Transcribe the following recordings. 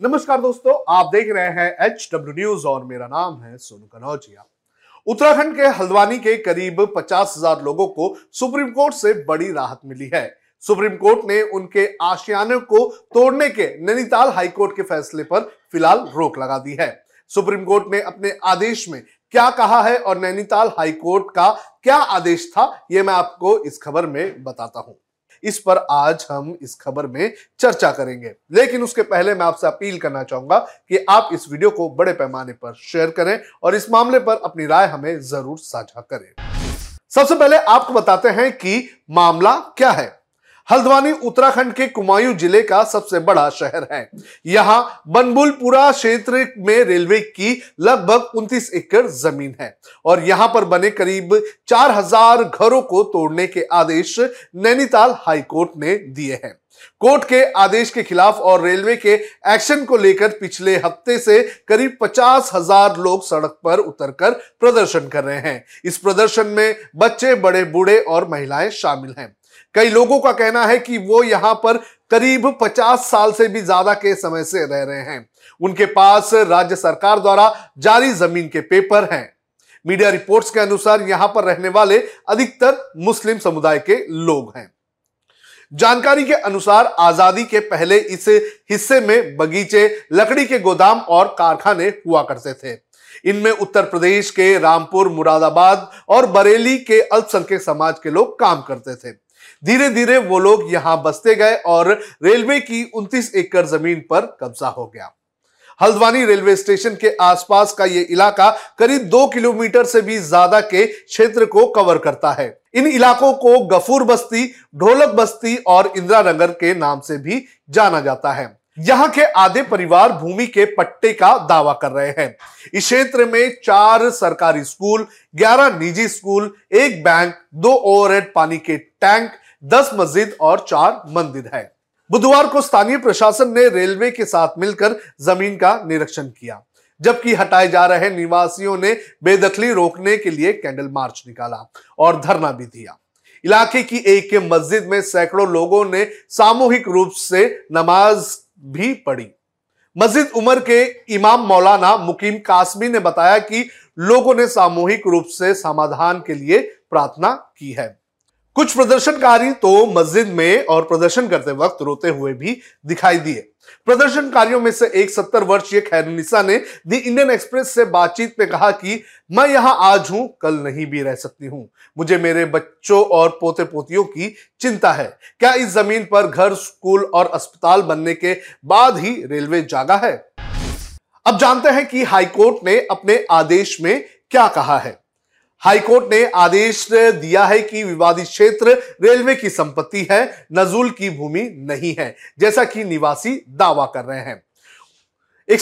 नमस्कार दोस्तों, आप देख रहे हैं एच डब्ल्यू न्यूज़ और मेरा नाम है सोनू कनौजिया उत्तराखंड के हल्द्वानी के करीब पचास हज़ार लोगों को सुप्रीम कोर्ट से बड़ी राहत मिली है। सुप्रीम कोर्ट ने उनके आशियाने को तोड़ने के नैनीताल हाईकोर्ट के फैसले पर फ़िलहाल रोक लगा दी है। सुप्रीम कोर्ट ने अपने आदेश में क्या कहा है और नैनीताल हाईकोर्ट का क्या आदेश था यह मैं आपको इस खबर में बताता हूँ। इस पर आज हम इस खबर में चर्चा करेंगे। लेकिन उसके पहले मैं आपसे अपील करना चाहूँगा कि आप इस वीडियो को बड़े पैमाने पर शेयर करें और इस मामले पर अपनी राय हमें ज़रूर साझा करें। सबसे पहले आपको बताते हैं कि मामला क्या है। हल्द्वानी उत्तराखंड के कुमायूं ज़िले का सबसे बड़ा शहर है। यहाँ बनबुलपुरा क्षेत्र में रेलवे की लगभग 29 एकड़ ज़मीन है और यहाँ पर बने करीब 4000 घरों को तोड़ने के आदेश नैनीताल हाईकोर्ट ने दिए हैं। कोर्ट के आदेश के खिलाफ और रेलवे के एक्शन को लेकर पिछले हफ़्ते से करीब पचास हज़ार लोग सड़क पर उतरकर प्रदर्शन कर रहे हैं। इस प्रदर्शन में बच्चे, बड़े बूढ़े और महिलाएँ शामिल हैं। कई लोगों का कहना है कि वो यहाँ पर करीब 50 साल से भी ज़्यादा के समय से रह रहे हैं। उनके पास राज्य सरकार द्वारा जारी ज़मीन के पेपर हैं। मीडिया रिपोर्ट्स के अनुसार यहाँ पर रहने वाले अधिकतर मुस्लिम समुदाय के लोग हैं। जानकारी के अनुसार आज़ादी के पहले इस हिस्से में बगीचे, लकड़ी के गोदाम और कारखाने हुआ करते थे। इनमें उत्तर प्रदेश के रामपुर, मुरादाबाद और बरेली के अल्पसंख्यक समाज के लोग काम करते थे। धीरे धीरे वो लोग यहाँ बसते गए और रेलवे की 29 एकड़ ज़मीन पर कब्जा हो गया। हल्द्वानी रेलवे स्टेशन के आसपास का ये इलाका करीब दो किलोमीटर से भी ज़्यादा के क्षेत्र को कवर करता है। इन इलाकों को गफूर बस्ती, ढोलक बस्ती और इंदिरा नगर के नाम से भी जाना जाता है। यहाँ के आधे परिवार भूमि के पट्टे का दावा कर रहे हैं। इस क्षेत्र में चार सरकारी स्कूल, ग्यारह निजी स्कूल, एक बैंक, दो ओवरहेड पानी के टैंक दस मस्जिद और चार मंदिर है। बुधवार को स्थानीय प्रशासन ने रेलवे के साथ मिलकर ज़मीन का निरीक्षण किया, जबकि हटाए जा रहे निवासियों ने बेदखली रोकने के लिए कैंडल मार्च निकाला और धरना भी दिया। इलाके की एक मस्जिद में सैकड़ों लोगों ने सामूहिक रूप से नमाज़ भी पड़ी मस्जिद उमर के इमाम मौलाना मुकीम कासमी ने बताया कि लोगों ने सामूहिक रूप से समाधान के लिए प्रार्थना की है। कुछ प्रदर्शनकारी तो मस्जिद में और प्रदर्शन करते वक्त रोते हुए भी दिखाई दिए। प्रदर्शनकारियों में से एक सत्तर वर्षीय खैरुनिसा ने दी इंडियन एक्सप्रेस से बातचीत में कहा कि मैं यहाँ आज हूँ, कल नहीं भी रह सकती हूँ। मुझे मेरे बच्चों और पोते पोतियों की चिंता है। क्या इस ज़मीन पर घर, स्कूल और अस्पताल बनने के बाद ही रेलवे जागा है? अब जानते हैं कि हाईकोर्ट ने अपने आदेश में क्या कहा है। हाईकोर्ट ने आदेश दिया है कि विवादित क्षेत्र रेलवे की संपत्ति है, नजूल की भूमि नहीं है, जैसा कि निवासी दावा कर रहे हैं। एक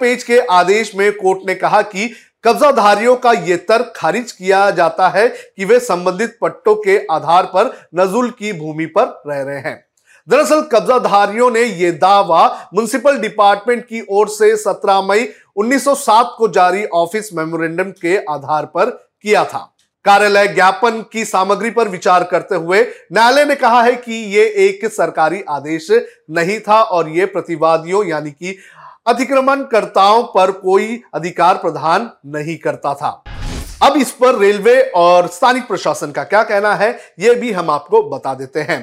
पेज के आदेश में कोर्ट ने कहा कि कब्जाधारियों का यह तर्क खारिज किया जाता है कि वे संबंधित पट्टों के आधार पर नजुल की भूमि पर रह रहे हैं। दरअसल कब्जाधारियों ने यह दावा म्यूनिसिपल डिपार्टमेंट की ओर से 17 मई 1907 को जारी ऑफ़िस मेमोरेंडम के आधार पर किया था। कार्यालय ज्ञापन की सामग्री पर विचार करते हुए न्यायालय ने कहा है कि यह एक सरकारी आदेश नहीं था और यह प्रतिवादियों यानी कि अतिक्रमणकर्ताओं पर कोई अधिकार प्रदान नहीं करता था। अब इस पर रेलवे और स्थानिक प्रशासन का क्या कहना है यह भी हम आपको बता देते हैं।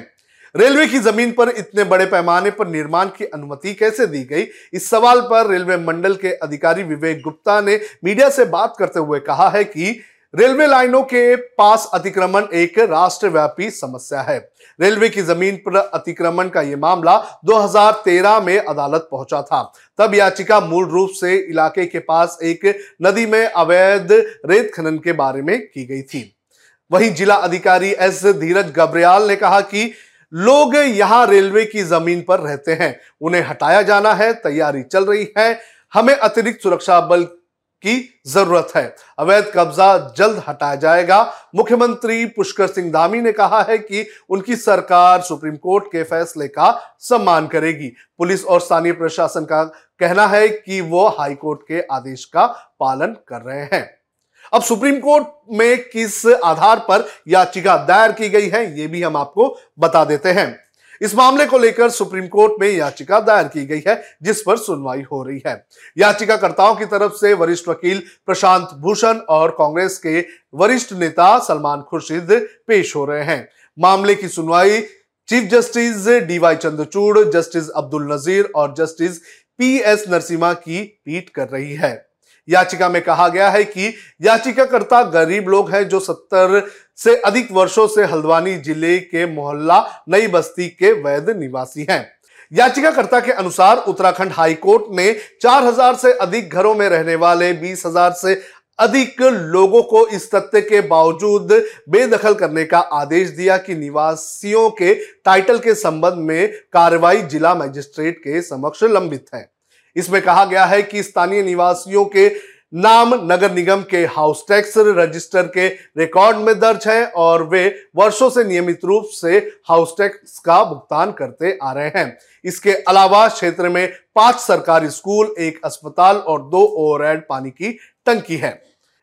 रेलवे की ज़मीन पर इतने बड़े पैमाने पर निर्माण की अनुमति कैसे दी गई? इस सवाल पर रेलवे मंडल के अधिकारी विवेक गुप्ता ने मीडिया से बात करते हुए कहा है कि रेलवे लाइनों के पास अतिक्रमण एक राष्ट्रव्यापी समस्या है। रेलवे की ज़मीन पर अतिक्रमण का यह मामला 2013 में अदालत पहुँचा था। तब याचिका मूल रूप से इलाके के पास एक नदी में अवैध रेत खनन के बारे में की गई थी। वहीं जिला अधिकारी एस धीरज गब्रियाल ने कहा कि लोग यहाँ रेलवे की ज़मीन पर रहते हैं। उन्हें हटाया जाना है, तैयारी चल रही है। हमें अतिरिक्त सुरक्षा बल की ज़रूरत है। अवैध कब्जा जल्द हटाया जाएगा। मुख्यमंत्री पुष्कर सिंह धामी ने कहा है कि उनकी सरकार सुप्रीम कोर्ट के फैसले का सम्मान करेगी। पुलिस और स्थानीय प्रशासन का कहना है कि वो हाई कोर्ट के आदेश का पालन कर रहे हैं। अब सुप्रीम कोर्ट में किस आधार पर याचिका दायर की गई है, ये भी हम आपको बता देते हैं। इस मामले को लेकर सुप्रीम कोर्ट में याचिका दायर की गई है, जिस पर सुनवाई हो रही है। याचिकाकर्ताओं की तरफ़ से वरिष्ठ वकील प्रशांत भूषण और कांग्रेस के वरिष्ठ नेता सलमान खुर्शीद पेश हो रहे हैं। मामले की सुनवाई chief justice DY Chandrachud, justice Abdul Nazeer और जस्टिस पी एस नरसिम्हा की पीठ कर रही है। याचिका में कहा गया है कि याचिकाकर्ता गरीब लोग हैं जो सत्तर से अधिक वर्षों से हल्द्वानी ज़िले के मोहल्ला नई बस्ती के वैध निवासी हैं। याचिकाकर्ता के अनुसार उत्तराखंड हाईकोर्ट ने 4000 से अधिक घरों में रहने वाले 20000 से अधिक लोगों को इस तथ्य के बावजूद बेदखल करने का आदेश दिया कि निवासियों के टाइटल के संबंध में कार्रवाई जिला मजिस्ट्रेट के समक्ष लंबित है। इसमें कहा गया है कि स्थानीय निवासियों के नाम नगर निगम के हाउस टैक्स रजिस्टर के रिकॉर्ड में दर्ज है और वे वर्षों से नियमित रूप से हाउस टैक्स का भुगतान करते आ रहे हैं। इसके अलावा क्षेत्र में पाँच सरकारी स्कूल, एक अस्पताल और दो ओवरहेड पानी की टंकी है।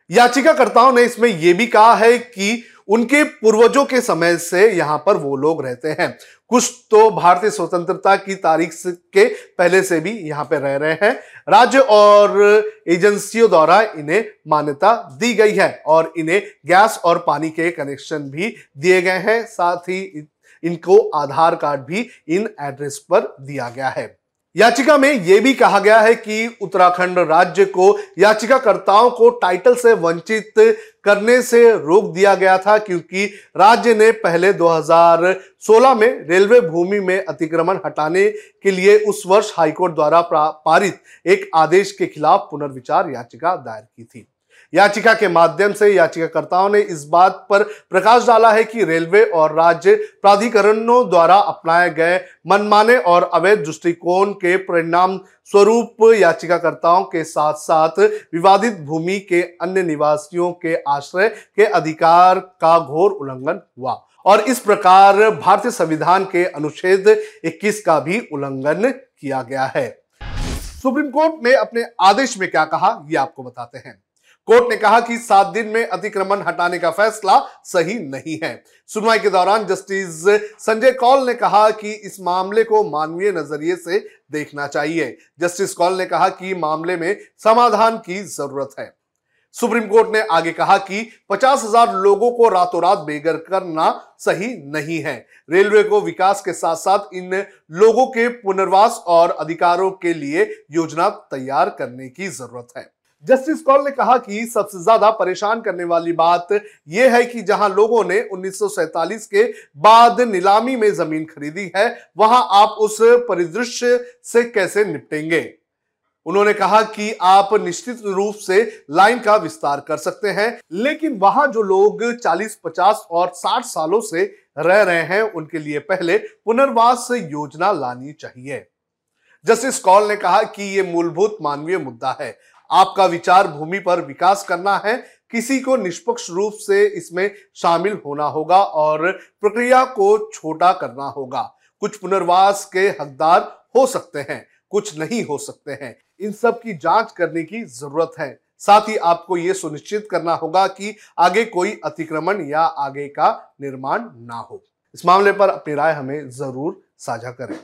याचिकाकर्ताओं ने इसमें यह भी कहा है कि उनके पूर्वजों के समय से यहाँ पर वो लोग रहते हैं। कुछ तो भारतीय स्वतंत्रता की तारीख के पहले से भी यहाँ पर रह रहे हैं। राज्य और एजेंसियों द्वारा इन्हें मान्यता दी गई है और इन्हें गैस और पानी के कनेक्शन भी दिए गए हैं। साथ ही इनको आधार कार्ड भी इन एड्रेस पर दिया गया है। याचिका में यह भी कहा गया है कि उत्तराखंड राज्य को याचिकाकर्ताओं को टाइटल से वंचित करने से रोक दिया गया था क्योंकि राज्य ने पहले 2016 में रेलवे भूमि में अतिक्रमण हटाने के लिए उस वर्ष हाईकोर्ट द्वारा पारित एक आदेश के खिलाफ पुनर्विचार याचिका दायर की थी। याचिका के माध्यम से याचिकाकर्ताओं ने इस बात पर प्रकाश डाला है कि रेलवे और राज्य प्राधिकरणों द्वारा अपनाए गए मनमाने और अवैध दृष्टिकोण के परिणाम स्वरूप याचिकाकर्ताओं के साथ साथ विवादित भूमि के अन्य निवासियों के आश्रय के अधिकार का घोर उल्लंघन हुआ। और इस प्रकार भारतीय संविधान के अनुच्छेद 21 का भी उल्लंघन किया गया है। सुप्रीम कोर्ट ने अपने आदेश में क्या कहा यह आपको बताते हैं। कोर्ट ने कहा कि सात दिन में अतिक्रमण हटाने का फैसला सही नहीं है। सुनवाई के दौरान जस्टिस संजय कौल ने कहा कि इस मामले को मानवीय नज़रिए से देखना चाहिए। जस्टिस कौल ने कहा कि मामले में समाधान की ज़रूरत है। सुप्रीम कोर्ट ने आगे कहा कि पचास हज़ार लोगों को रातों रात बेघर करना सही नहीं है। रेलवे को विकास के साथ साथ इन लोगों के पुनर्वास और अधिकारों के लिए योजना तैयार करने की ज़रूरत है। जस्टिस कौल ने कहा कि सबसे ज़्यादा परेशान करने वाली बात यह है कि जहाँ लोगों ने 1947 के बाद नीलामी में ज़मीन खरीदी है वहाँ आप उस परिदृश्य से कैसे निपटेंगे? उन्होंने कहा कि आप निश्चित रूप से लाइन का विस्तार कर सकते हैं लेकिन वहाँ जो लोग 40, 50 और 60 सालों से रह रहे हैं उनके लिए पहले पुनर्वास योजना लानी चाहिए। जस्टिस कौल ने कहा कि ये मूलभूत मानवीय मुद्दा है। आपका विचार भूमि पर विकास करना है। किसी को निष्पक्ष रूप से इसमें शामिल होना होगा और प्रक्रिया को छोटा करना होगा। कुछ पुनर्वास के हकदार हो सकते हैं, कुछ नहीं हो सकते हैं। इन सब की जाँच करने की ज़रूरत है। साथ ही आपको यह सुनिश्चित करना होगा कि आगे कोई अतिक्रमण या आगे का निर्माण ना हो। इस मामले पर अपनी राय हमें ज़रूर साझा करें।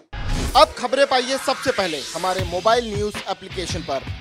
अब खबरें पाइए सबसे पहले हमारे मोबाइल न्यूज़ एप्लीकेशन पर।